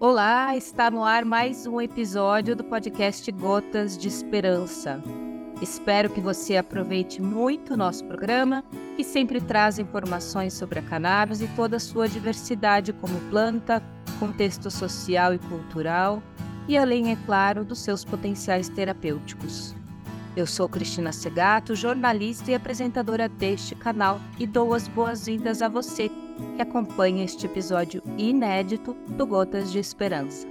Olá, está no ar mais um episódio do podcast Gotas de Esperança. Espero que você aproveite muito o nosso programa, que sempre traz informações sobre a cannabis e toda a sua diversidade como planta, contexto social e cultural, e além, é claro, dos seus potenciais terapêuticos. Eu sou Cristina Segato, jornalista e apresentadora deste canal, e dou as boas-vindas a você que acompanha este episódio inédito do Gotas de Esperança.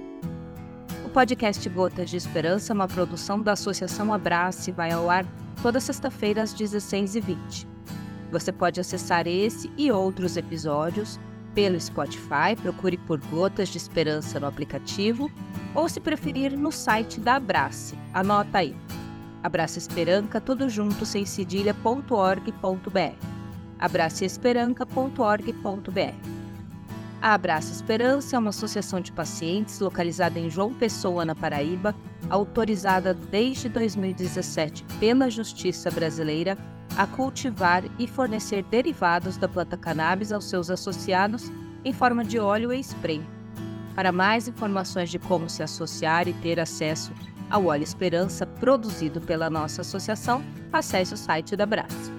O podcast Gotas de Esperança é uma produção da Associação Abraço e vai ao ar toda sexta-feira às 16h20. Você pode acessar esse e outros episódios pelo Spotify, procure por Gotas de Esperança no aplicativo, ou se preferir no site da Abrace. Anota aí. Abraça Esperança, tudo junto, sem cedilha.org.br abraceesperanca.org.br. A Abraça Esperança é uma associação de pacientes localizada em João Pessoa, na Paraíba, autorizada desde 2017 pela Justiça Brasileira a cultivar e fornecer derivados da planta cannabis aos seus associados em forma de óleo e spray. Para mais informações de como se associar e ter acesso ao óleo Esperança produzido pela nossa associação, acesse o site da Abraça.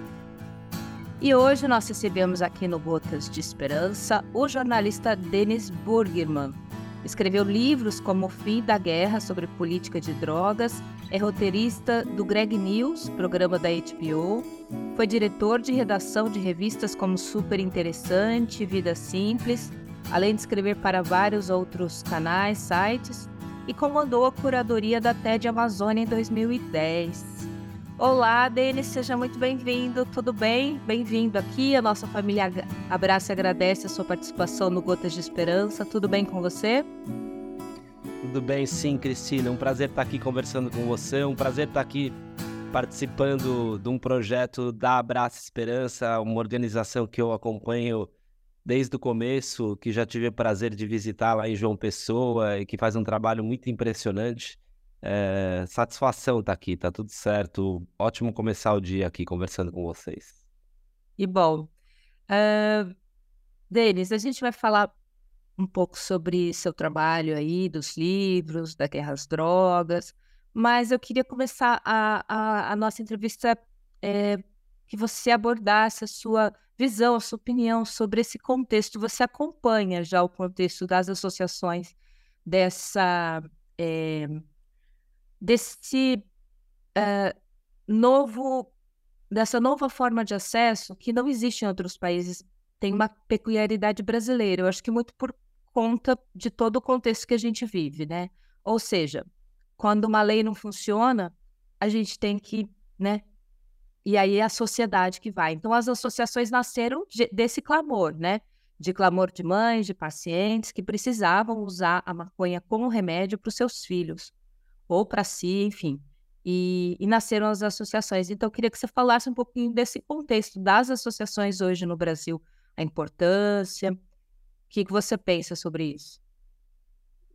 E hoje nós recebemos aqui no Gotas de Esperança o jornalista Denis Burgerman. Escreveu livros como O Fim da Guerra sobre política de drogas, é roteirista do Greg News, programa da HBO, foi diretor de redação de revistas como Super Interessante, Vida Simples, além de escrever para vários outros canais, sites, e comandou a curadoria da TED Amazônia em 2010. Olá, Denis, seja muito bem-vindo, tudo bem? Bem-vindo aqui, a nossa família abraça e agradece a sua participação no Gotas de Esperança, tudo bem com você? Tudo bem, sim, Cristina, um prazer estar aqui conversando com você, um prazer estar aqui participando de um projeto da Abraça Esperança, uma organização que eu acompanho desde o começo, que já tive o prazer de visitar lá em João Pessoa e que faz um trabalho muito impressionante. É, satisfação estar tá aqui, tá tudo certo. Ótimo começar o dia aqui conversando com vocês. E bom, uh, Denis, a gente vai falar um pouco sobre seu trabalho aí, dos livros, da guerra às drogas, mas eu queria começar a, a, a nossa entrevista é, que você abordasse a sua visão, a sua opinião sobre esse contexto. Você acompanha já o contexto das associações dessa. É, desse uh, novo, dessa nova forma de acesso que não existe em outros países, tem uma peculiaridade brasileira. Eu acho que muito por conta de todo o contexto que a gente vive, né? Ou seja, quando uma lei não funciona, a gente tem que, né? E aí é a sociedade que vai. Então, as associações nasceram de, desse clamor, né? De clamor de mães, de pacientes que precisavam usar a maconha como remédio para os seus filhos ou para si, enfim. E, e, nasceram as associações. Então, eu queria que você falasse um pouquinho desse contexto das associações hoje no Brasil, a importância. O que, que você pensa sobre isso?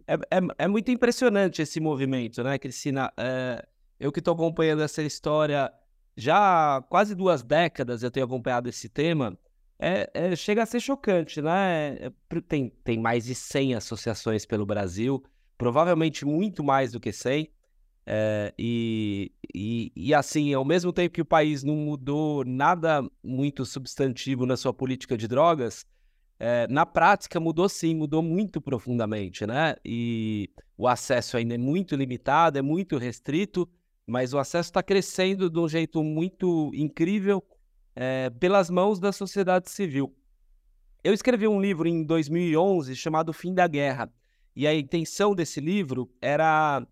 É, é, é muito impressionante esse movimento, né, Cristina? É, eu que estou acompanhando essa história já há quase duas décadas, eu tenho acompanhado esse tema. É, é, chega a ser chocante, né? É, tem, tem mais de 100 associações pelo Brasil provavelmente muito mais do que 100. É, e, e, e, assim, ao mesmo tempo que o país não mudou nada muito substantivo na sua política de drogas, é, na prática mudou sim, mudou muito profundamente, né? E o acesso ainda é muito limitado, é muito restrito, mas o acesso está crescendo de um jeito muito incrível é, pelas mãos da sociedade civil. Eu escrevi um livro em 2011 chamado Fim da Guerra e a intenção desse livro era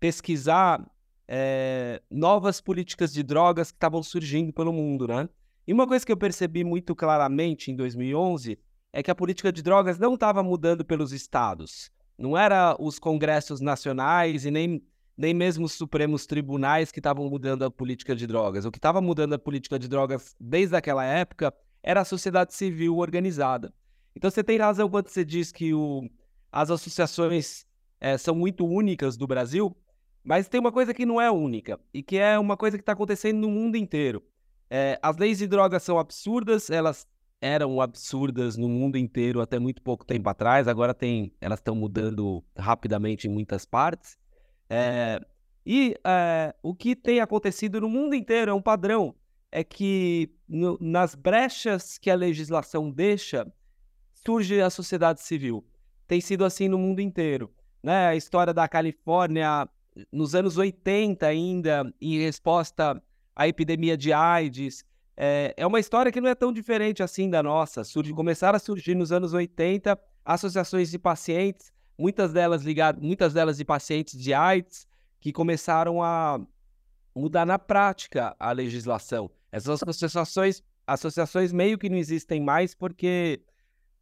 pesquisar é, novas políticas de drogas que estavam surgindo pelo mundo, né? E uma coisa que eu percebi muito claramente em 2011 é que a política de drogas não estava mudando pelos estados. Não era os congressos nacionais e nem, nem mesmo os supremos tribunais que estavam mudando a política de drogas. O que estava mudando a política de drogas desde aquela época era a sociedade civil organizada. Então você tem razão quando você diz que o, as associações é, são muito únicas do Brasil, mas tem uma coisa que não é única e que é uma coisa que está acontecendo no mundo inteiro. É, as leis de drogas são absurdas, elas eram absurdas no mundo inteiro até muito pouco tempo atrás, agora tem, elas estão mudando rapidamente em muitas partes. É, e é, o que tem acontecido no mundo inteiro é um padrão, é que no, nas brechas que a legislação deixa, surge a sociedade civil. Tem sido assim no mundo inteiro. Né? A história da Califórnia, nos anos 80 ainda, em resposta à epidemia de AIDS, é, é uma história que não é tão diferente assim da nossa. Surge, começaram a surgir nos anos 80 associações de pacientes, muitas delas ligadas, muitas delas de pacientes de AIDS, que começaram a mudar na prática a legislação. Essas associações, associações meio que não existem mais porque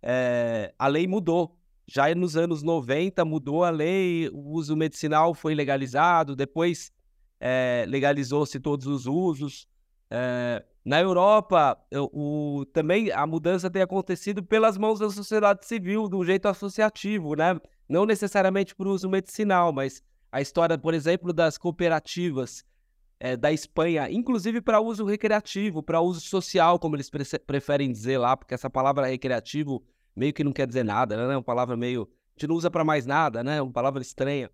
é, a lei mudou. Já nos anos 90 mudou a lei, o uso medicinal foi legalizado, depois é, legalizou-se todos os usos. É, na Europa, o, também a mudança tem acontecido pelas mãos da sociedade civil, de um jeito associativo, né? Não necessariamente por uso medicinal, mas a história, por exemplo, das cooperativas é, da Espanha, inclusive para uso recreativo, para uso social, como eles pre preferem dizer lá, porque essa palavra recreativo meio que não quer dizer nada, né? Uma palavra meio. A gente não usa para mais nada, né? Uma palavra estranha.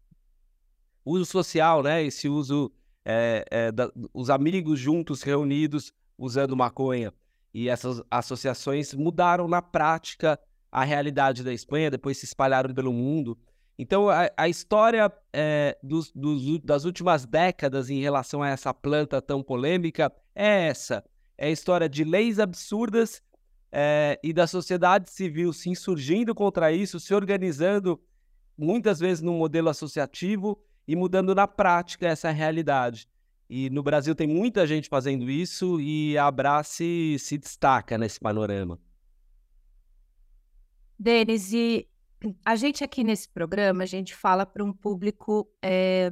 Uso social, né? Esse uso. É, é, da, os amigos juntos, reunidos, usando maconha. E essas associações mudaram na prática a realidade da Espanha, depois se espalharam pelo mundo. Então, a, a história é, dos, dos, das últimas décadas em relação a essa planta tão polêmica é essa. É a história de leis absurdas é, e da sociedade civil se insurgindo contra isso, se organizando, muitas vezes num modelo associativo e mudando na prática essa realidade. E no Brasil tem muita gente fazendo isso e a Abrace se destaca nesse panorama. Denis, e a gente aqui nesse programa, a gente fala para um público é,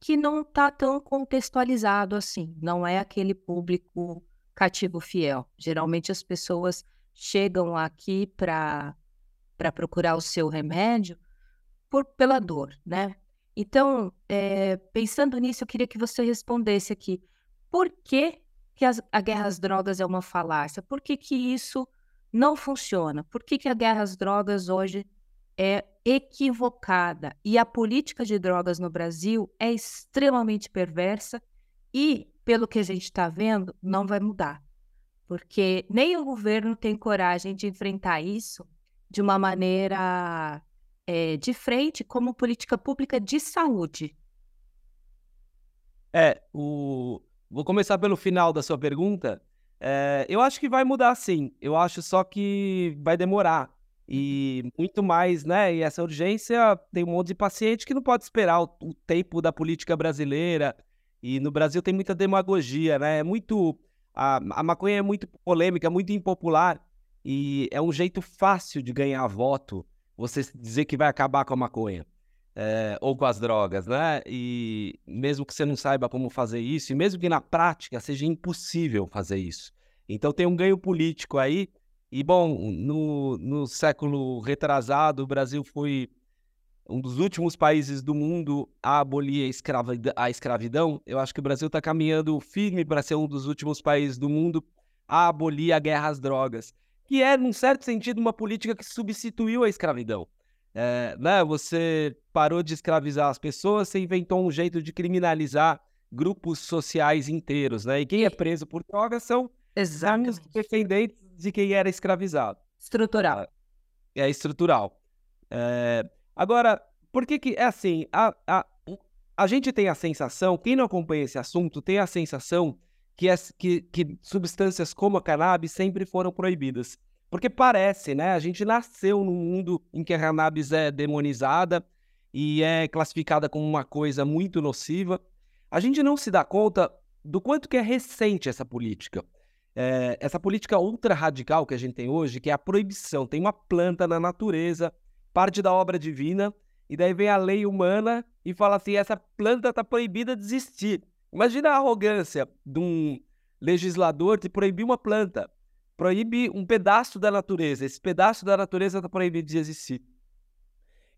que não está tão contextualizado assim, não é aquele público cativo fiel. Geralmente as pessoas chegam aqui para procurar o seu remédio por, pela dor, né? Então, é, pensando nisso, eu queria que você respondesse aqui. Por que, que as, a guerra às drogas é uma falácia? Por que, que isso não funciona? Por que, que a guerra às drogas hoje é equivocada? E a política de drogas no Brasil é extremamente perversa e, pelo que a gente está vendo, não vai mudar. Porque nem o governo tem coragem de enfrentar isso de uma maneira é, de frente como política pública de saúde? É, o... vou começar pelo final da sua pergunta. É, eu acho que vai mudar sim. Eu acho só que vai demorar. E muito mais, né? E essa urgência tem um monte de paciente que não pode esperar o, o tempo da política brasileira. E no Brasil tem muita demagogia, né? É muito. A, a maconha é muito polêmica, muito impopular. E é um jeito fácil de ganhar voto você dizer que vai acabar com a maconha é, ou com as drogas, né? E mesmo que você não saiba como fazer isso, e mesmo que na prática seja impossível fazer isso. Então tem um ganho político aí. E, bom, no, no século retrasado, o Brasil foi um dos últimos países do mundo a abolir a, escravidão. A escravidão. Eu acho que o Brasil está caminhando firme para ser um dos últimos países do mundo a abolir a guerra às drogas que é, num certo sentido, uma política que substituiu a escravidão. É, né? Você parou de escravizar as pessoas, você inventou um jeito de criminalizar grupos sociais inteiros, né? E quem é preso por drogas são Exatamente. os defendentes de quem era escravizado. Estrutural. É, é estrutural. É... Agora, por que que é assim? A, a, a gente tem a sensação, quem não acompanha esse assunto tem a sensação que, as, que, que substâncias como a cannabis sempre foram proibidas. Porque parece, né? A gente nasceu num mundo em que a cannabis é demonizada e é classificada como uma coisa muito nociva. A gente não se dá conta do quanto que é recente essa política. É, essa política ultra radical que a gente tem hoje, que é a proibição. Tem uma planta na natureza, parte da obra divina, e daí vem a lei humana e fala assim: essa planta está proibida de existir. Imagina a arrogância de um legislador de proibir uma planta, proíbe um pedaço da natureza. Esse pedaço da natureza está proibido de existir.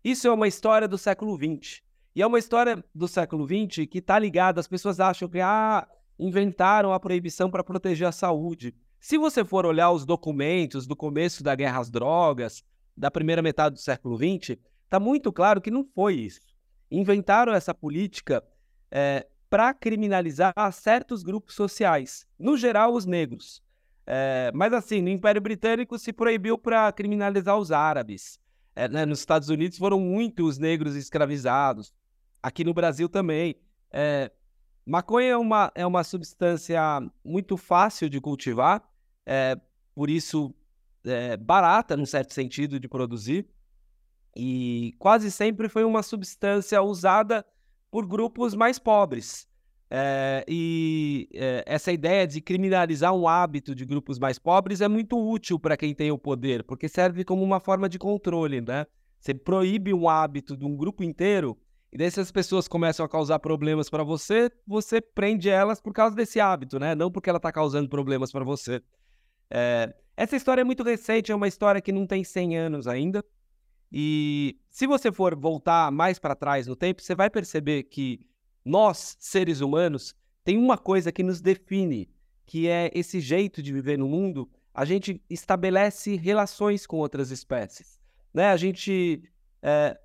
Isso é uma história do século XX. E é uma história do século XX que está ligada, as pessoas acham que ah, inventaram a proibição para proteger a saúde. Se você for olhar os documentos do começo da guerra às drogas, da primeira metade do século XX, está muito claro que não foi isso. Inventaram essa política é, para criminalizar certos grupos sociais, no geral os negros. É, mas assim, no Império Britânico se proibiu para criminalizar os árabes. É, né? Nos Estados Unidos foram muitos os negros escravizados. Aqui no Brasil também. É, maconha é uma, é uma substância muito fácil de cultivar, por isso é, barata, num certo sentido, de produzir. E quase sempre foi uma substância usada por grupos mais pobres. É, e é, essa ideia de criminalizar um hábito de grupos mais pobres é muito útil para quem tem o poder, porque serve como uma forma de controle, né? Você proíbe um hábito de um grupo inteiro, e daí se as pessoas começam a causar problemas para você, você prende elas por causa desse hábito, né? Não porque ela está causando problemas para você. É, essa história é muito recente, é uma história que não tem 100 anos ainda. E se você for voltar mais para trás no tempo, você vai perceber que nós, seres humanos, tem uma coisa que nos define, que é esse jeito de viver no mundo. A gente estabelece relações com outras espécies, né? A gente é,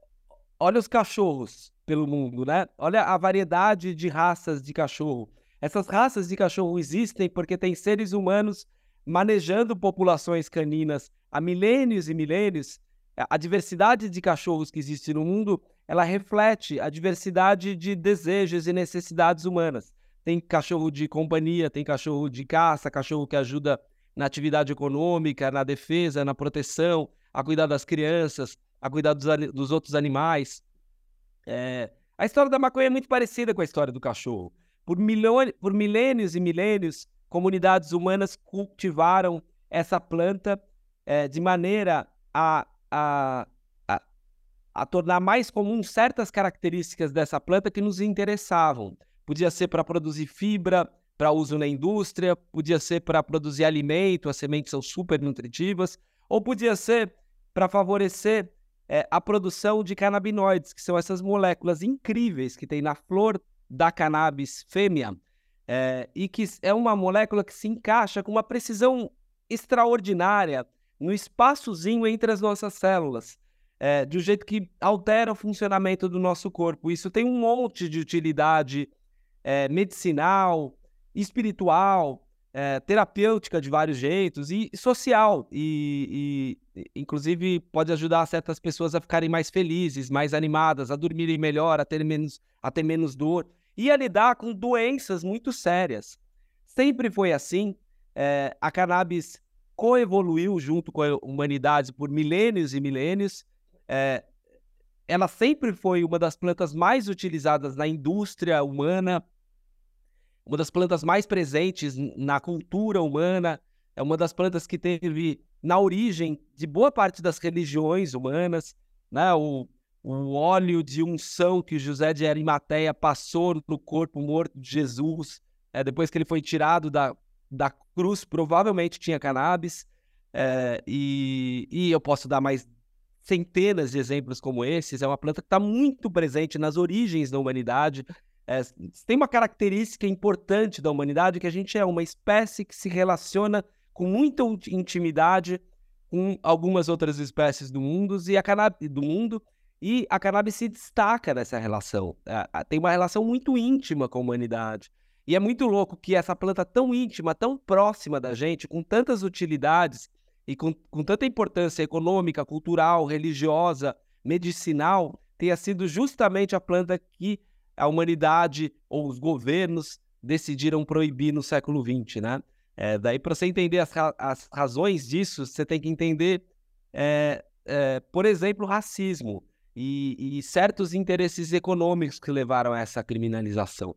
olha os cachorros pelo mundo, né? Olha a variedade de raças de cachorro. Essas raças de cachorro existem porque tem seres humanos manejando populações caninas há milênios e milênios. A diversidade de cachorros que existe no mundo ela reflete a diversidade de desejos e necessidades humanas. Tem cachorro de companhia, tem cachorro de caça, cachorro que ajuda na atividade econômica, na defesa, na proteção, a cuidar das crianças, a cuidar dos, dos outros animais. É... A história da maconha é muito parecida com a história do cachorro. Por, milhões, por milênios e milênios, comunidades humanas cultivaram essa planta é, de maneira a, a a tornar mais comum certas características dessa planta que nos interessavam. Podia ser para produzir fibra, para uso na indústria, podia ser para produzir alimento, as sementes são super nutritivas, ou podia ser para favorecer é, a produção de canabinoides, que são essas moléculas incríveis que tem na flor da cannabis fêmea, é, e que é uma molécula que se encaixa com uma precisão extraordinária no espaçozinho entre as nossas células é, de um jeito que altera o funcionamento do nosso corpo. Isso tem um monte de utilidade é, medicinal, espiritual, é, terapêutica de vários jeitos e social. E, e, inclusive, pode ajudar certas pessoas a ficarem mais felizes, mais animadas, a dormirem melhor, a ter menos, a ter menos dor e a lidar com doenças muito sérias. Sempre foi assim. É, a cannabis coevoluiu junto com a humanidade por milênios e milênios é, ela sempre foi uma das plantas mais utilizadas na indústria humana, uma das plantas mais presentes na cultura humana, é uma das plantas que teve na origem de boa parte das religiões humanas, né? O, o óleo de unção que José de Arimateia passou no corpo morto de Jesus, é, depois que ele foi tirado da, da cruz, provavelmente tinha cannabis, é, e, e eu posso dar mais centenas de exemplos como esses. É uma planta que está muito presente nas origens da humanidade. É, tem uma característica importante da humanidade que a gente é uma espécie que se relaciona com muita intimidade com algumas outras espécies do mundo e a cannabis, do mundo e a cannabis se destaca nessa relação. Tem uma relação muito íntima com a humanidade. E é muito louco que essa planta tão íntima, tão próxima da gente, com tantas utilidades, e com, com tanta importância econômica, cultural, religiosa, medicinal, tenha sido justamente a planta que a humanidade ou os governos decidiram proibir no século XX, né? É, daí, para você entender as, ra as, razões disso, você tem que entender, é, é, por exemplo, racismo e, e, certos interesses econômicos que levaram a essa criminalização.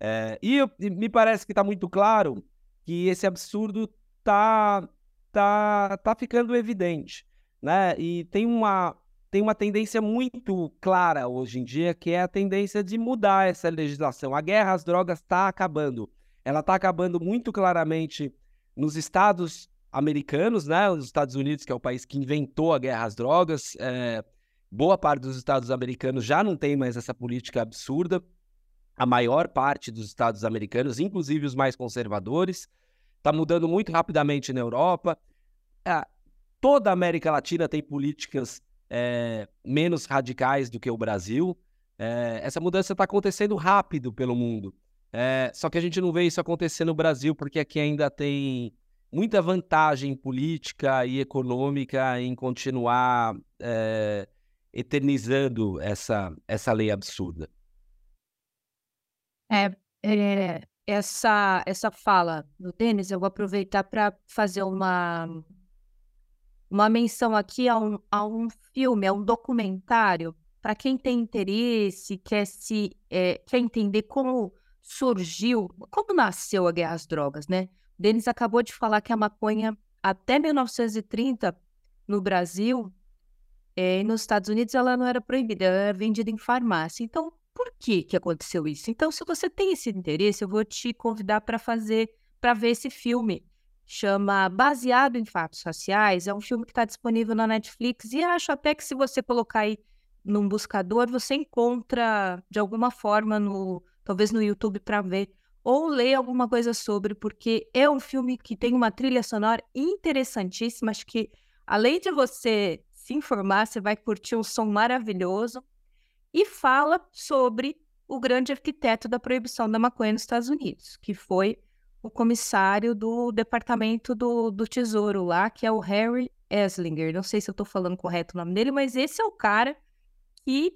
É, e, e me parece que está muito claro que esse absurdo está tá, tá ficando evidente, né? E tem uma, tem uma tendência muito clara hoje em dia, que é a tendência de mudar essa legislação. A guerra às drogas está acabando. Ela está acabando muito claramente nos estados americanos, né? Os Estados Unidos, que é o país que inventou a guerra às drogas, é... boa parte dos estados americanos já não tem mais essa política absurda. A maior parte dos estados americanos, inclusive os mais conservadores, está mudando muito rapidamente na Europa. É, toda a América Latina tem políticas é, menos radicais do que o Brasil. É, essa mudança está acontecendo rápido pelo mundo. É, só que a gente não vê isso acontecer no Brasil porque aqui ainda tem muita vantagem política e econômica em continuar é, eternizando essa, essa lei absurda. É, é, essa, essa fala do Denis, eu vou aproveitar para fazer uma, uma menção aqui a um, a um filme, a um documentário, para quem tem interesse, quer, se, é, quer entender como surgiu, como nasceu a guerra às drogas, né? O Denis acabou de falar que a maconha, até 1930, no Brasil é, nos Estados Unidos, ela não era proibida, ela era vendida em farmácia. Então, por que, que aconteceu isso? Então, se você tem esse interesse, eu vou te convidar para fazer, para ver esse filme. Chama Baseado em Fatos Raciais. É um filme que está disponível na Netflix e acho até que se você colocar aí num buscador, você encontra de alguma forma no talvez no YouTube para ver, ou ler alguma coisa sobre, porque é um filme que tem uma trilha sonora interessantíssima. Acho que, além de você se informar, você vai curtir um som maravilhoso. E fala sobre o grande arquiteto da proibição da maconha nos Estados Unidos, que foi o comissário do Departamento do, do Tesouro lá, que é o Harry Eslinger. Não sei se eu estou falando correto o nome dele, mas esse é o cara que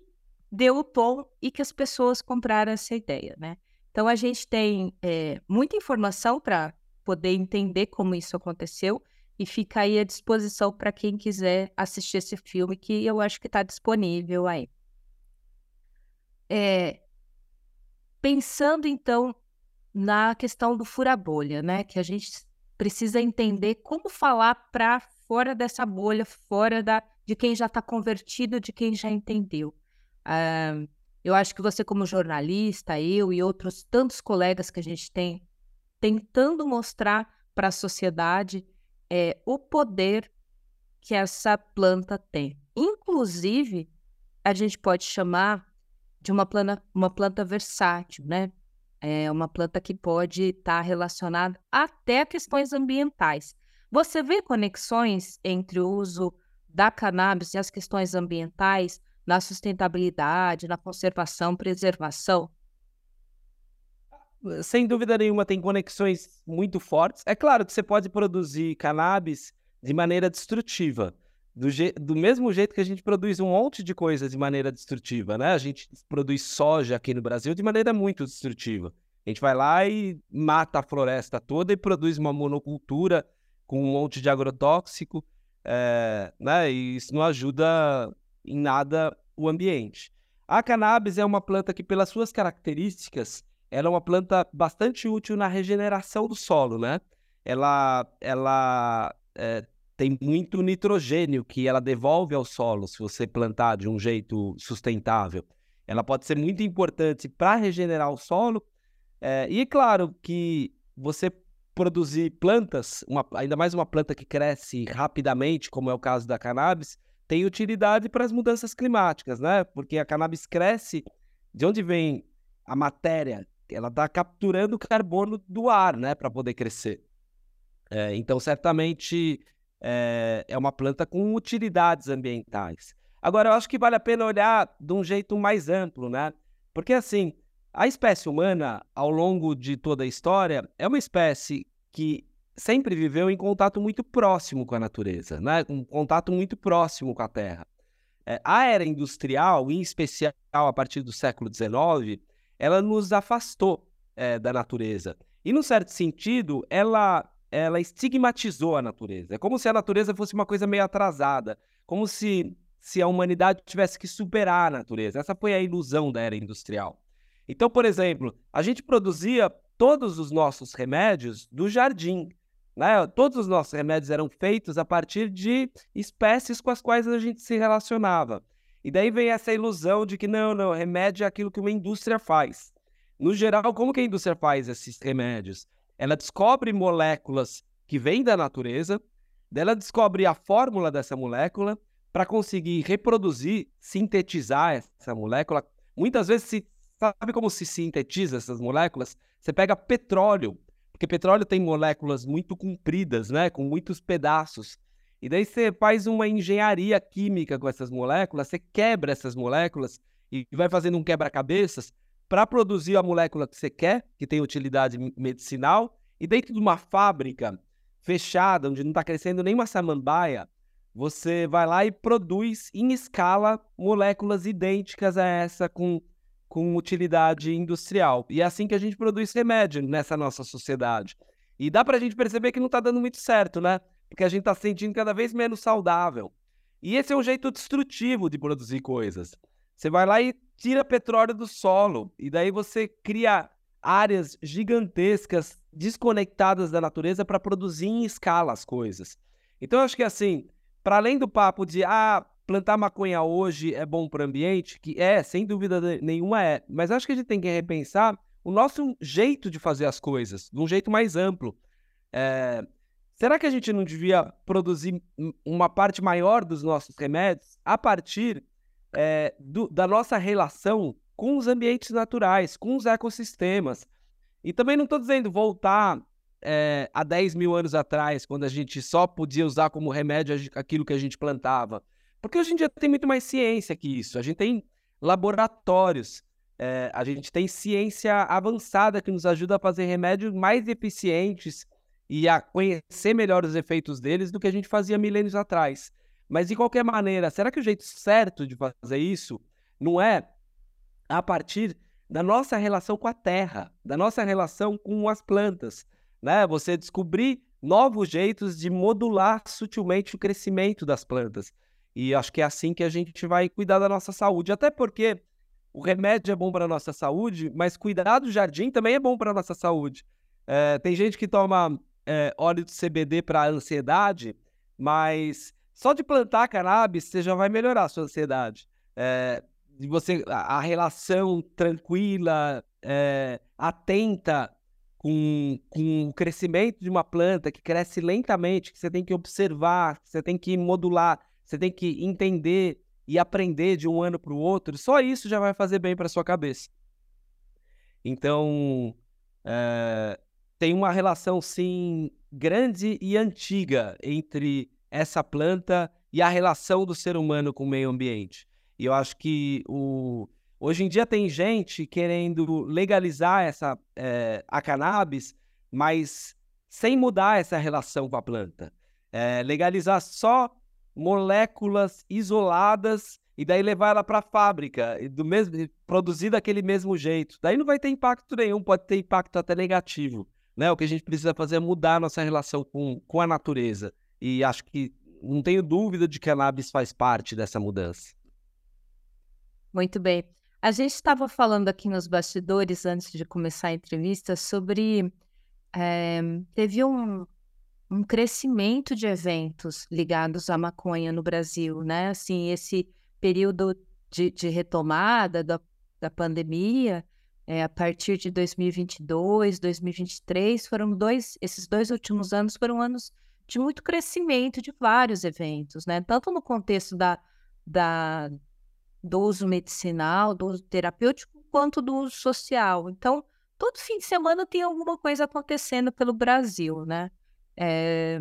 deu o tom e que as pessoas compraram essa ideia, né? Então a gente tem é, muita informação para poder entender como isso aconteceu e fica aí à disposição para quem quiser assistir esse filme que eu acho que está disponível aí. É, pensando então na questão do fura-bolha, né? Que a gente precisa entender como falar para fora dessa bolha, fora da, de quem já está convertido, de quem já entendeu. Uh, eu acho que você, como jornalista, eu e outros tantos colegas que a gente tem, tentando mostrar para a sociedade é, o poder que essa planta tem. Inclusive, a gente pode chamar de uma, plana, uma planta versátil, né? É uma planta que pode estar tá relacionada até a questões ambientais. Você vê conexões entre o uso da cannabis e as questões ambientais na sustentabilidade, na conservação, preservação? Sem dúvida nenhuma, tem conexões muito fortes. É claro que você pode produzir cannabis de maneira destrutiva. Do, do, mesmo jeito que a gente produz um monte de coisas de maneira destrutiva, né? A gente produz soja aqui no Brasil de maneira muito destrutiva. A gente vai lá e mata a floresta toda e produz uma monocultura com um monte de agrotóxico, é, né? E isso não ajuda em nada o ambiente. A cannabis é uma planta que, pelas suas características, ela é uma planta bastante útil na regeneração do solo, né? Ela, ela é, tem muito nitrogênio que ela devolve ao solo se você plantar de um jeito sustentável. Ela pode ser muito importante para regenerar o solo. É, e é claro que você produzir plantas, uma, ainda mais uma planta que cresce rapidamente, como é o caso da cannabis, tem utilidade para as mudanças climáticas, né? Porque a cannabis cresce de onde vem a matéria, ela está capturando carbono do ar, né, para poder crescer. É, então, certamente é, é uma planta com utilidades ambientais. Agora, eu acho que vale a pena olhar de um jeito mais amplo, né? Porque assim, a espécie humana, ao longo de toda a história, é uma espécie que sempre viveu em contato muito próximo com a natureza, né? um contato muito próximo com a Terra. É, a era industrial, em especial a partir do século XIX, ela nos afastou é, da natureza. E, num certo sentido, ela, ela estigmatizou a natureza. É como se a natureza fosse uma coisa meio atrasada, como se, se a humanidade tivesse que superar a natureza. Essa foi a ilusão da era industrial. Então, por exemplo, a gente produzia todos os nossos remédios do jardim. Né? Todos os nossos remédios eram feitos a partir de espécies com as quais a gente se relacionava. E daí vem essa ilusão de que não, não, remédio é aquilo que uma indústria faz. No geral, como que a indústria faz esses remédios? Ela descobre moléculas que vêm da natureza, ela descobre a fórmula dessa molécula para conseguir reproduzir, sintetizar essa molécula. Muitas vezes se sabe como se sintetiza essas moléculas? Você pega petróleo Porque petróleo tem moléculas muito compridas, né? Com muitos pedaços. E daí você faz uma engenharia química com essas moléculas, você quebra essas moléculas e vai fazendo um quebra-cabeças para produzir a molécula que você quer, que tem utilidade medicinal, e dentro de uma fábrica fechada, onde não está crescendo nem uma samambaia, você vai lá e produz em escala moléculas idênticas a essa com, com utilidade industrial. E é assim que a gente produz remédio nessa nossa sociedade. E dá para a gente perceber que não está dando muito certo, né? Porque a gente está se sentindo cada vez menos saudável. E esse é um jeito destrutivo de produzir coisas. Você vai lá e tira petróleo do solo, e daí você cria áreas gigantescas desconectadas da natureza para produzir em escala as coisas. Então, eu acho que assim, para além do papo de ah, plantar maconha hoje é bom para o ambiente, que é, sem dúvida nenhuma é, mas acho que a gente tem que repensar o nosso jeito de fazer as coisas, de um jeito mais amplo. É, será que a gente não devia produzir uma parte maior dos nossos remédios a partir é, do, da nossa relação com os ambientes naturais, com os ecossistemas? E também não estou dizendo voltar é, há 10 mil anos atrás, quando a gente só podia usar como remédio aquilo que a gente plantava. Porque hoje em dia tem muito mais ciência que isso. A gente tem laboratórios, é, a gente tem ciência avançada que nos ajuda a fazer remédios mais eficientes e a conhecer melhor os efeitos deles do que a gente fazia milênios atrás. Mas de qualquer maneira, será que o jeito certo de fazer isso não é a partir da nossa relação com a terra, da nossa relação com as plantas? né? Você descobrir novos jeitos de modular sutilmente o crescimento das plantas. E acho que é assim que a gente vai cuidar da nossa saúde. Até porque o remédio é bom para a nossa saúde, mas cuidar do jardim também é bom para a nossa saúde. É, tem gente que toma é, óleo de CBD para ansiedade, mas só de plantar cannabis você já vai melhorar a sua ansiedade. É, você, a, relação tranquila, é, atenta com, com o crescimento de uma planta que cresce lentamente, que você tem que observar, que você tem que modular, você tem que entender e aprender de um ano para o outro, só isso já vai fazer bem para sua cabeça. Então, é, tem uma relação, sim, grande e antiga entre essa planta e a relação do ser humano com o meio ambiente. E eu acho que o, Hoje em dia tem gente querendo legalizar essa, é, a cannabis, mas sem mudar essa relação com a planta. É, legalizar só moléculas isoladas e daí levar ela para a fábrica, do mesmo, produzir daquele mesmo jeito. Daí não vai ter impacto nenhum, pode ter impacto até negativo. Né? O que a gente precisa fazer é mudar a nossa relação com, com a natureza. E acho que não tenho dúvida de que a cannabis faz parte dessa mudança. Muito bem. A gente estava falando aqui nos bastidores, antes de começar a entrevista, sobre. É, teve um, um crescimento de eventos ligados à maconha no Brasil, né? Assim, esse período de, de retomada da, da pandemia, é, a partir de 2022, 2023, foram dois, esses dois últimos anos foram anos de muito crescimento de vários eventos, né? Tanto no contexto da, da, do uso medicinal, do uso terapêutico, quanto do uso social. Então, todo fim de semana tem alguma coisa acontecendo pelo Brasil, né? É,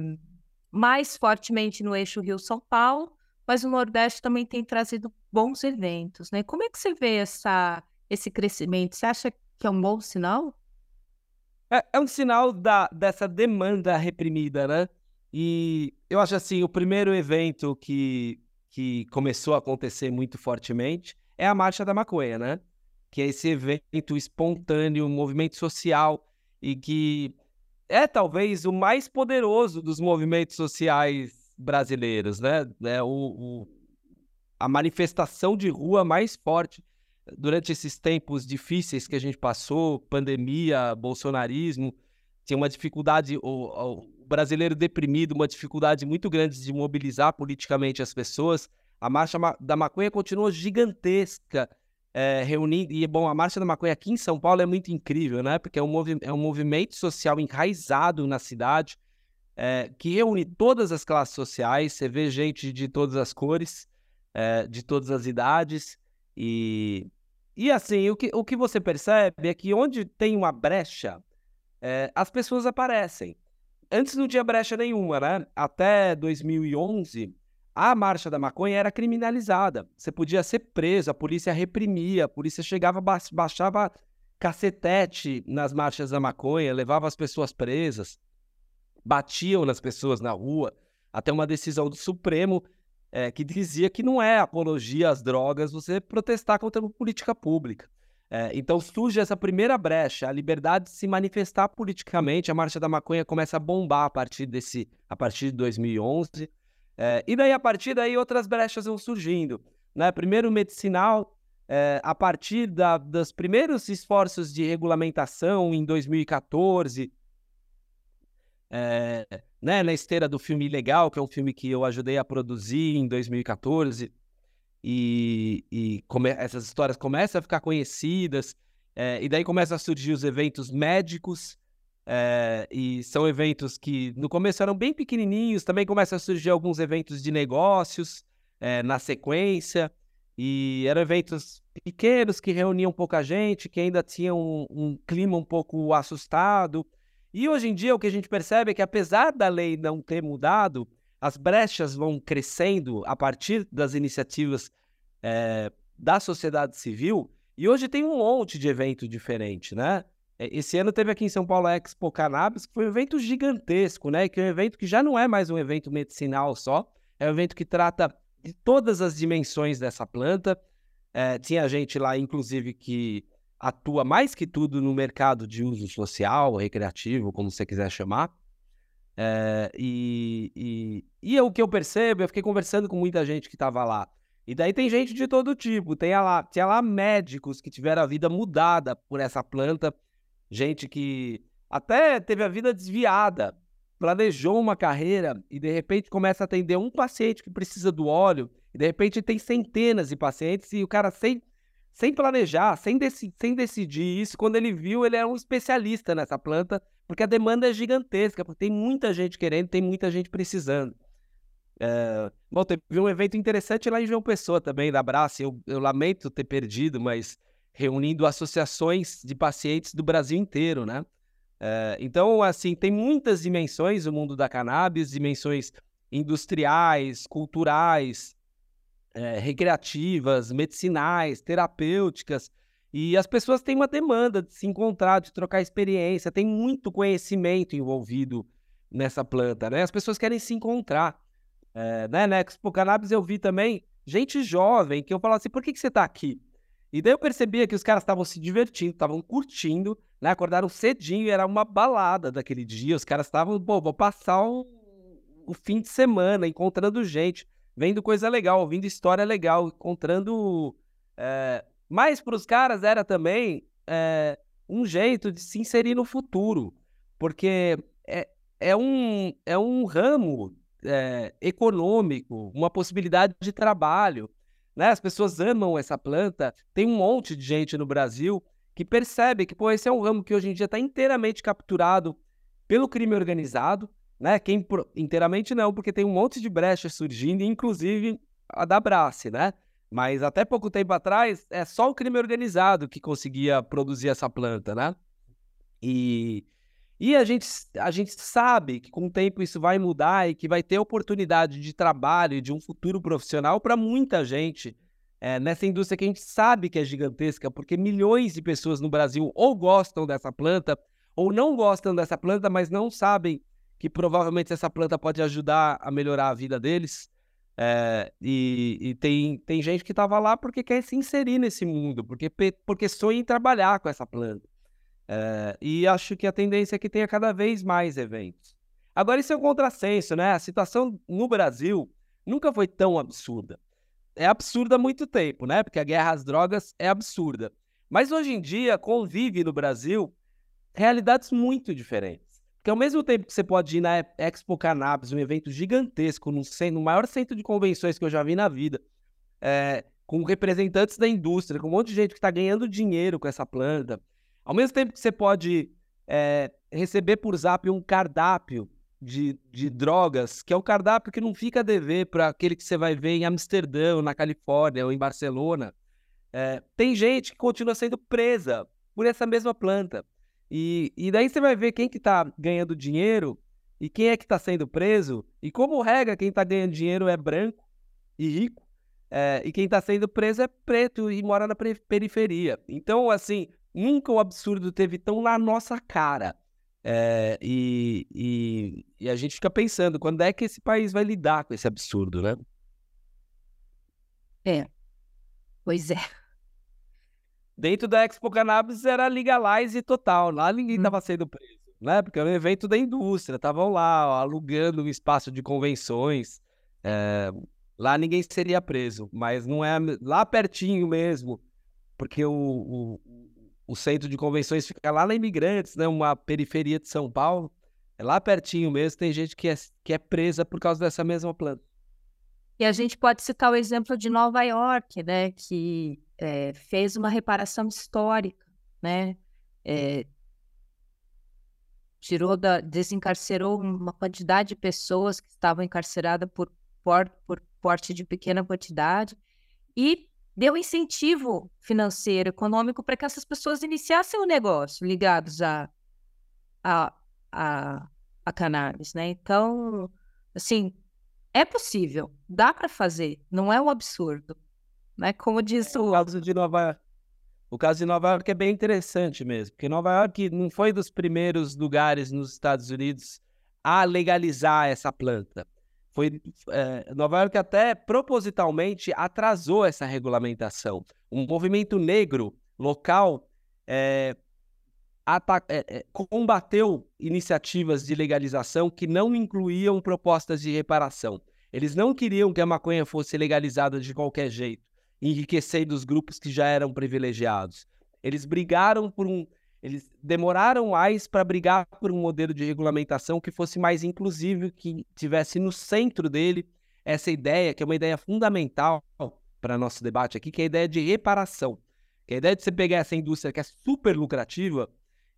mais fortemente no eixo Rio-São Paulo, mas o Nordeste também tem trazido bons eventos, né? Como é que você vê essa, esse crescimento? Você acha que é um bom sinal? É, é um sinal da, dessa demanda reprimida, né? E eu acho assim, o primeiro evento que que começou a acontecer muito fortemente é a Marcha da Maconha, né? Que é esse evento espontâneo, um movimento social e que é talvez o mais poderoso dos movimentos sociais brasileiros, né? É o, o, a manifestação de rua mais forte durante esses tempos difíceis que a gente passou, pandemia, bolsonarismo, tinha uma dificuldade, o, o brasileiro deprimido, uma dificuldade muito grande de mobilizar politicamente as pessoas. A Marcha da Maconha continua gigantesca, é, reunindo. E, bom, a Marcha da Maconha aqui em São Paulo é muito incrível, né? Porque é um, movi é um movimento social enraizado na cidade, é, que reúne todas as classes sociais. Você vê gente de todas as cores, é, de todas as idades. E, e assim, o que, o que você percebe é que onde tem uma brecha é, as pessoas aparecem. Antes não tinha brecha nenhuma, né? Até 2011, a marcha da maconha era criminalizada. Você podia ser preso, a polícia reprimia, a polícia chegava, baixava cacetete nas marchas da maconha, levava as pessoas presas, batiam nas pessoas na rua, até uma decisão do Supremo é, que dizia que não é apologia às drogas você protestar contra uma política pública. É, então surge essa primeira brecha, a liberdade de se manifestar politicamente. A Marcha da Maconha começa a bombar a partir desse, a partir de 2011. É, e daí a partir daí outras brechas vão surgindo, né? Primeiro medicinal, é, a partir da, dos primeiros esforços de regulamentação em 2014, é, né, na esteira do filme Legal, que é um filme que eu ajudei a produzir em 2014, e, e come, essas histórias começam a ficar conhecidas, é, e daí começam a surgir os eventos médicos, é, e são eventos que no começo eram bem pequenininhos, também começam a surgir alguns eventos de negócios na sequência, e eram eventos pequenos que reuniam pouca gente, que ainda tinham um, um clima um pouco assustado. E hoje em dia o que a gente percebe é que apesar da lei não ter mudado, as brechas vão crescendo a partir das iniciativas é, da sociedade civil. E hoje tem um monte de evento diferente, né? Esse ano teve aqui em São Paulo a Expo Cannabis, que foi um evento gigantesco, né? Que é um evento que já não é mais um evento medicinal só, é um evento que trata de todas as dimensões dessa planta. É, tinha gente lá, inclusive, que atua mais que tudo no mercado de uso social, recreativo, como você quiser chamar. É, e, e, e é o que eu percebo, eu fiquei conversando com muita gente que estava lá. E daí tem gente de todo tipo. Tem lá, tinha lá médicos que tiveram a vida mudada por essa planta, gente que até teve a vida desviada planejou uma carreira e de repente começa a atender um paciente que precisa do óleo, e de repente tem centenas de pacientes e o cara sem, sem planejar, sem, sem decidir isso, quando ele viu, ele é um especialista nessa planta, porque a demanda é gigantesca, porque tem muita gente querendo, tem muita gente precisando. É... Bom, teve um evento interessante lá em João Pessoa também, da Braça, eu, eu lamento ter perdido, mas reunindo associações de pacientes do Brasil inteiro, né? É, então, assim, tem muitas dimensões o mundo da cannabis, dimensões industriais, culturais, é, recreativas, medicinais, terapêuticas, e as pessoas têm uma demanda de se encontrar, de trocar experiência, tem muito conhecimento envolvido nessa planta, né? As pessoas querem se encontrar. É, né, na Expo Cannabis eu vi também gente jovem que eu falava assim, por que, que você está aqui? E daí eu percebia que os caras estavam se divertindo, estavam curtindo, né? Acordaram cedinho, era uma balada daquele dia. Os caras estavam, pô, vou passar um, o fim de semana encontrando gente, vendo coisa legal, ouvindo história legal, encontrando. É... Mas para os caras era também é, um jeito de se inserir no futuro, porque é, é, um, é um ramo é, econômico, uma possibilidade de trabalho. Né? As pessoas amam essa planta. Tem um monte de gente no Brasil que percebe que, pô, esse é um ramo que hoje em dia está inteiramente capturado pelo crime organizado, né? Quem inteiramente não, porque tem um monte de brechas surgindo, inclusive a da Brace, né? Mas até pouco tempo atrás é só o crime organizado que conseguia produzir essa planta, né? E, e a, gente, a gente sabe que com o tempo isso vai mudar e que vai ter oportunidade de trabalho, de um futuro profissional para muita gente é, nessa indústria que a gente sabe que é gigantesca, porque milhões de pessoas no Brasil ou gostam dessa planta ou não gostam dessa planta, mas não sabem que provavelmente essa planta pode ajudar a melhorar a vida deles. É, e, e tem, tem gente que estava lá porque quer se inserir nesse mundo, porque, porque sonha em trabalhar com essa planta. É, e acho que a tendência é que tenha cada vez mais eventos. Agora, isso é um contrassenso, né? A situação no Brasil nunca foi tão absurda é absurda há muito tempo, né? Porque a guerra às drogas é absurda. Mas hoje em dia convive no Brasil realidades muito diferentes. Porque ao mesmo tempo que você pode ir na Expo Cannabis, um evento gigantesco, no, no maior centro de convenções que eu já vi na vida, é, com representantes da indústria, com um monte de gente que está ganhando dinheiro com essa planta, ao mesmo tempo que você pode é, receber por zap um cardápio de, de drogas, que é o cardápio que não fica a dever para aquele que você vai ver em Amsterdã, ou na Califórnia, ou em Barcelona. É, tem gente que continua sendo presa por essa mesma planta. E, e daí você vai ver quem que tá ganhando dinheiro e quem é que está sendo preso. E como regra, quem está ganhando dinheiro é branco e rico. É, e quem está sendo preso é preto e mora na periferia. Então, assim, nunca o absurdo teve tão na nossa cara. É, e, e, e, a gente fica pensando, quando é que esse país vai lidar com esse absurdo, né? É, pois é. Dentro da Expo Cannabis era legalize total, lá ninguém estava hum. sendo preso, né? Porque era um evento da indústria, estavam lá ó, alugando um espaço de convenções. É, lá ninguém seria preso, mas não é lá pertinho mesmo, porque o, o, o centro de convenções fica lá na Imigrantes, né? Uma periferia de São Paulo. É lá pertinho mesmo, tem gente que é, que é presa por causa dessa mesma planta. E a gente pode citar o exemplo de Nova York, né? Que é, fez uma reparação histórica, né? É, tirou da, desencarcerou uma quantidade de pessoas que estavam encarceradas por, por, por porte de pequena quantidade e deu incentivo financeiro, econômico para que essas pessoas iniciassem o negócio ligados a, a, a, a cannabis, né? Então, assim, é possível, dá para fazer, não é um absurdo, né? Como diz o... o caso de Nova York. O caso de Nova York é bem interessante mesmo, porque Nova York não foi dos primeiros lugares nos Estados Unidos a legalizar essa planta foi é, Nova York até propositalmente atrasou essa regulamentação. Um movimento negro local é, é, combateu iniciativas de legalização que não incluíam propostas de reparação. Eles não queriam que a maconha fosse legalizada de qualquer jeito, enriquecendo os grupos que já eram privilegiados. Eles brigaram por um eles demoraram mais para brigar por um modelo de regulamentação que fosse mais inclusivo, que tivesse no centro dele essa ideia, que é uma ideia fundamental para nosso debate aqui, que é a ideia de reparação. Que é a ideia de você pegar essa indústria que é super lucrativa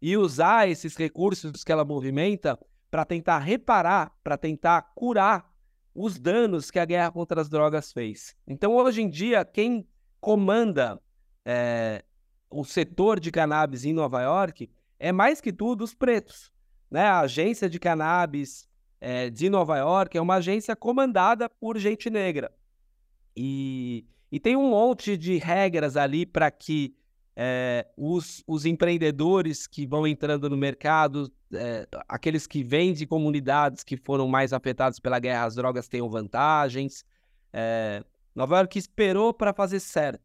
e usar esses recursos que ela movimenta para tentar reparar, para tentar curar os danos que a guerra contra as drogas fez. Então, hoje em dia, quem comanda é, o setor de cannabis em Nova York é mais que tudo os pretos. Né? A agência de cannabis é, de Nova York é uma agência comandada por gente negra. E, e tem um monte de regras ali para que é, os, os empreendedores que vão entrando no mercado, é, aqueles que vêm de comunidades que foram mais afetadas pela guerra às drogas tenham vantagens. Nova York esperou para fazer certo.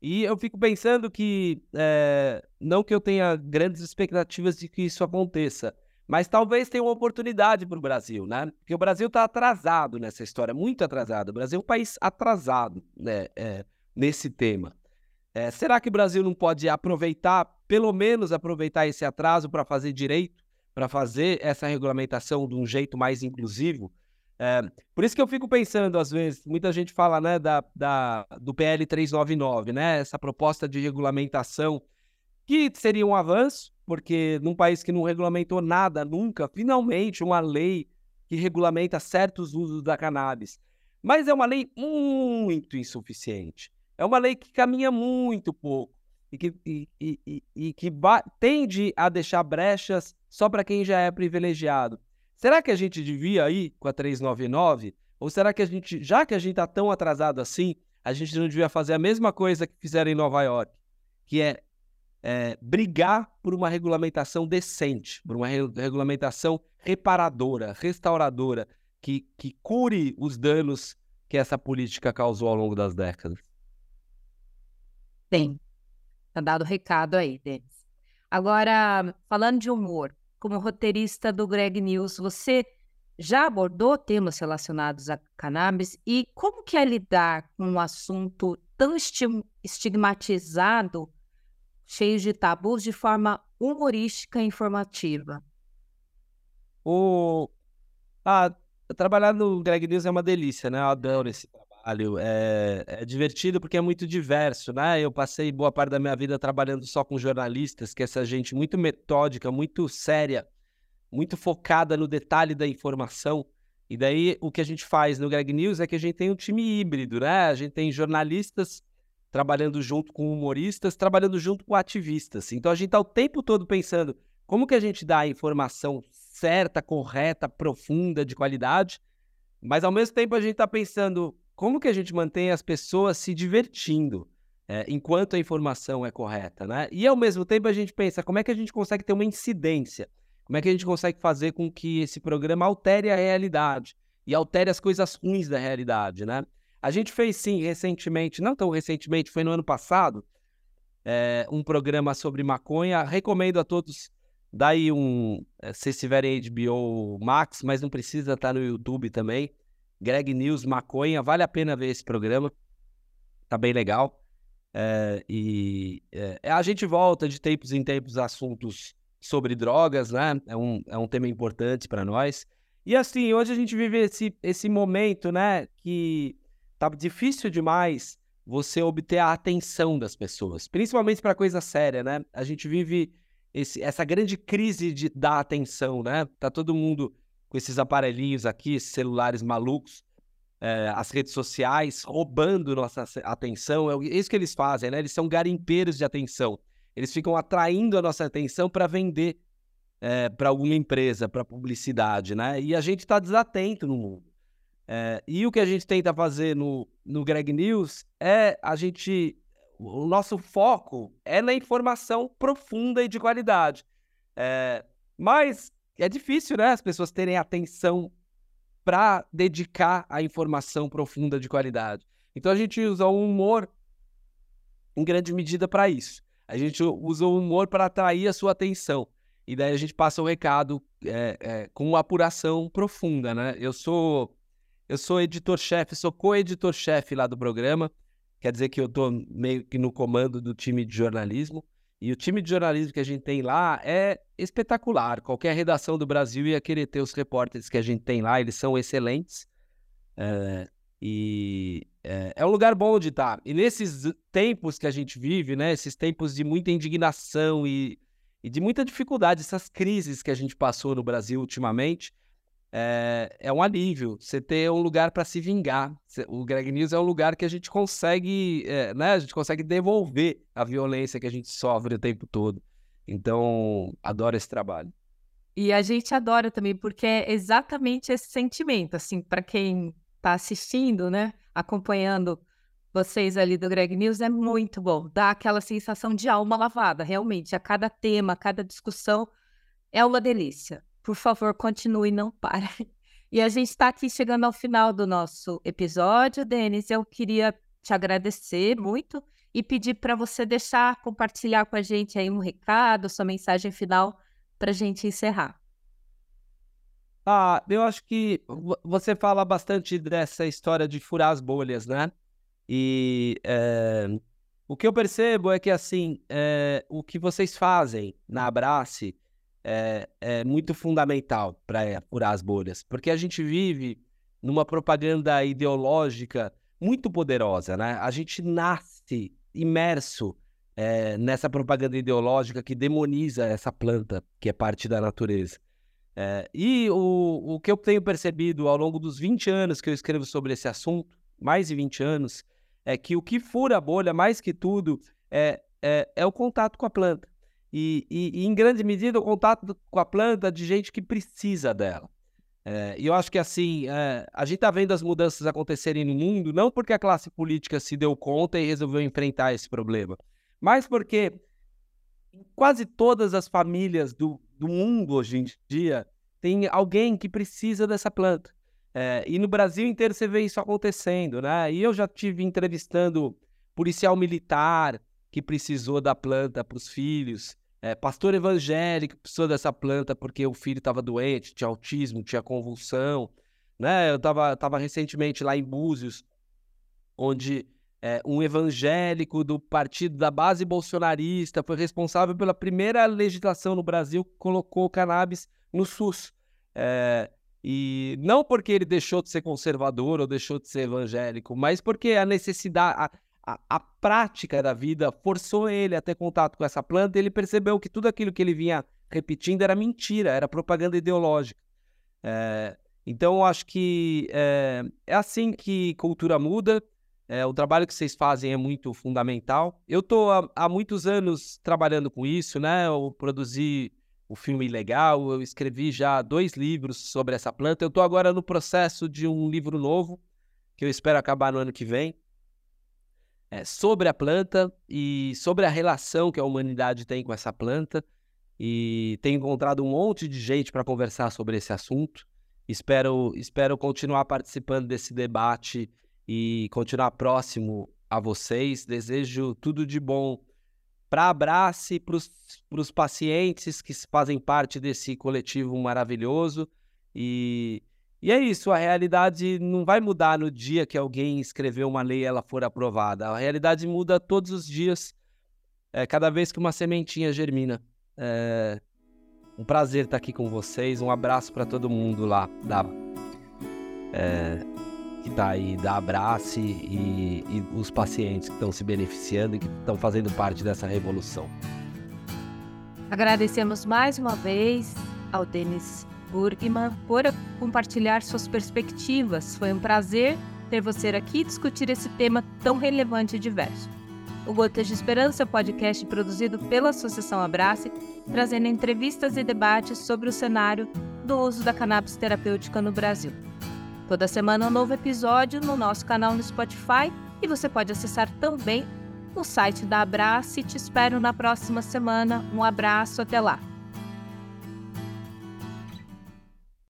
E eu fico pensando que, é, não que eu tenha grandes expectativas de que isso aconteça, mas talvez tenha uma oportunidade para o Brasil, né? Porque o Brasil está atrasado nessa história, muito atrasado. O Brasil é um país atrasado né, é, nesse tema. É, será que o Brasil não pode aproveitar, pelo menos aproveitar esse atraso para fazer direito, para fazer essa regulamentação de um jeito mais inclusivo? É, por isso que eu fico pensando, às vezes, muita gente fala né, da, da, do PL 399, né, essa proposta de regulamentação, que seria um avanço, porque num país que não regulamentou nada nunca, finalmente uma lei que regulamenta certos usos da cannabis. Mas é uma lei muito insuficiente. É uma lei que caminha muito pouco e que, e, e, e que tende a deixar brechas só para quem já é privilegiado. Será que a gente devia ir com a 399? Ou será que a gente, já que a gente está tão atrasado assim, a gente não devia fazer a mesma coisa que fizeram em Nova York, que é, é brigar por uma regulamentação decente, por uma re regulamentação reparadora, restauradora, que, que cure os danos que essa política causou ao longo das décadas? Tem. Tá dado o recado aí, Denis. Agora, falando de humor, como roteirista do Greg News, você já abordou temas relacionados a cannabis e como que é lidar com um assunto tão estigmatizado, cheio de tabus, de forma humorística e informativa? O... Ah, trabalhar no Greg News é uma delícia, né? Eu adoro esse trabalho. É, é divertido porque é muito diverso, né? Eu passei boa parte da minha vida trabalhando só com jornalistas, que é essa gente muito metódica, muito séria, muito focada no detalhe da informação. E daí o que a gente faz no Greg News é que a gente tem um time híbrido, né? A gente tem jornalistas trabalhando junto com humoristas, trabalhando junto com ativistas. Então a gente está o tempo todo pensando como que a gente dá a informação certa, correta, profunda, de qualidade, mas ao mesmo tempo a gente está pensando como que a gente mantém as pessoas se divertindo é, enquanto a informação é correta, né? E ao mesmo tempo a gente pensa como é que a gente consegue ter uma incidência, como é que a gente consegue fazer com que esse programa altere a realidade e altere as coisas ruins da realidade, né? A gente fez sim recentemente, não tão recentemente, foi no ano passado, é, um programa sobre maconha. Recomendo a todos daí um, eh, se tiverem HBO Max, mas não precisa estar tá no YouTube também. Greg News Maconha, vale a pena ver esse programa, tá bem legal. É, e é, a gente volta de tempos em tempos assuntos sobre drogas, né? É um, é um tema importante para nós. E assim, hoje a gente vive esse, esse momento, né? Que tá difícil demais você obter a atenção das pessoas, principalmente para coisa séria, né? A gente vive esse, essa grande crise de dar atenção, né? Tá todo mundo com esses aparelhinhos aqui, celulares malucos, é, as redes sociais roubando nossa atenção. É isso que eles fazem, né? Eles são garimpeiros de atenção. Eles ficam atraindo a nossa atenção para vender é, para alguma empresa, para publicidade, né? E a gente está desatento no mundo. É, e o que a gente tenta fazer no, no Greg News é a gente. O nosso foco é na informação profunda e de qualidade. É, mas é difícil, né? As pessoas terem atenção para dedicar a informação profunda de qualidade. Então a gente usa o humor em grande medida para isso. A gente usa o humor para atrair a sua atenção. E daí a gente passa o recado é, é, com uma apuração profunda, né? Eu sou eu sou editor-chefe, sou co-editor-chefe lá do programa. Quer dizer que eu estou meio que no comando do time de jornalismo. E o time de jornalismo que a gente tem lá é espetacular. Qualquer redação do Brasil ia querer ter os repórteres que a gente tem lá, eles são excelentes. É, e é, é, um lugar bom de estar. E nesses tempos que a gente vive, né, esses tempos de muita indignação e, e de muita dificuldade, essas crises que a gente passou no Brasil ultimamente, é, é um alívio você ter um lugar para se vingar. O Greg News é um lugar que a gente consegue, é, né? A gente consegue devolver a violência que a gente sofre o tempo todo. Então, adoro esse trabalho. E a gente adora também, porque é exatamente esse sentimento, assim, para quem está assistindo, né? Acompanhando vocês ali do Greg News, é muito bom. Dá aquela sensação de alma lavada, realmente. A cada tema, a cada discussão é uma delícia. Por favor, continue, não pare. E a gente está aqui chegando ao final do nosso episódio, Denis. Eu queria te agradecer muito e pedir para você deixar, compartilhar com a gente aí um recado, sua mensagem final para a gente encerrar. Ah, eu acho que você fala bastante dessa história de furar as bolhas, né? E é, o que eu percebo é que, assim, é, o que vocês fazem na Abrace é, é muito fundamental para furar as bolhas, porque a gente vive numa propaganda ideológica muito poderosa, né? A gente nasce imerso é, nessa propaganda ideológica que demoniza essa planta que é parte da natureza. É, e o, o que eu tenho percebido ao longo dos 20 anos que eu escrevo sobre esse assunto, mais de 20 anos, é que o que fura a bolha, mais que tudo, é, é, é o contato com a planta e, e, e, em grande medida, o contato com a planta de gente que precisa dela. É, e eu acho que assim, é, a gente está vendo as mudanças acontecerem no mundo, não porque a classe política se deu conta e resolveu enfrentar esse problema, mas porque quase todas as famílias do, do mundo hoje em dia tem alguém que precisa dessa planta. É, e no Brasil inteiro você vê isso acontecendo, né? E eu já tive entrevistando policial militar que precisou da planta para os filhos, é, pastor evangélico precisou dessa planta porque o filho estava doente, tinha autismo, tinha convulsão. Né? Eu estava tava recentemente lá em Búzios, onde é, um evangélico do partido da base bolsonarista foi responsável pela primeira legislação no Brasil que colocou cannabis no SUS. É, e não porque ele deixou de ser conservador ou deixou de ser evangélico, mas porque a necessidade, a, a, prática da vida forçou ele a ter contato com essa planta e ele percebeu que tudo aquilo que ele vinha repetindo era mentira, era propaganda ideológica. É, então, eu acho que é, é, assim que cultura muda. É, o trabalho que vocês fazem é muito fundamental. Eu estou há, há, muitos anos trabalhando com isso, né? Eu produzi o filme Ilegal, eu escrevi já dois livros sobre essa planta. Eu estou agora no processo de um livro novo, que eu espero acabar no ano que vem, é, sobre a planta e sobre a relação que a humanidade tem com essa planta. E tenho encontrado um monte de gente para conversar sobre esse assunto. Espero, espero continuar participando desse debate e continuar próximo a vocês. Desejo tudo de bom para Abrace, para os pacientes que fazem parte desse coletivo maravilhoso. E, e é isso, a realidade não vai mudar no dia que alguém escrever uma lei e ela for aprovada. A realidade muda todos os dias, é, cada vez que uma sementinha germina. É, um prazer estar aqui com vocês. Um abraço para todo mundo lá da, é, que está aí da Abrace e, e os pacientes que estão se beneficiando e que estão fazendo parte dessa revolução. Agradecemos mais uma vez ao Denis Burgman por compartilhar suas perspectivas. Foi um prazer ter você aqui discutir esse tema tão relevante e diverso. O Gotas de Esperança é um podcast produzido pela Associação Abrace, trazendo entrevistas e debates sobre o cenário do uso da cannabis terapêutica no Brasil. Toda semana um novo episódio no nosso canal no Spotify e você pode acessar também o site da Abrace. Te espero na próxima semana. Um abraço, até lá!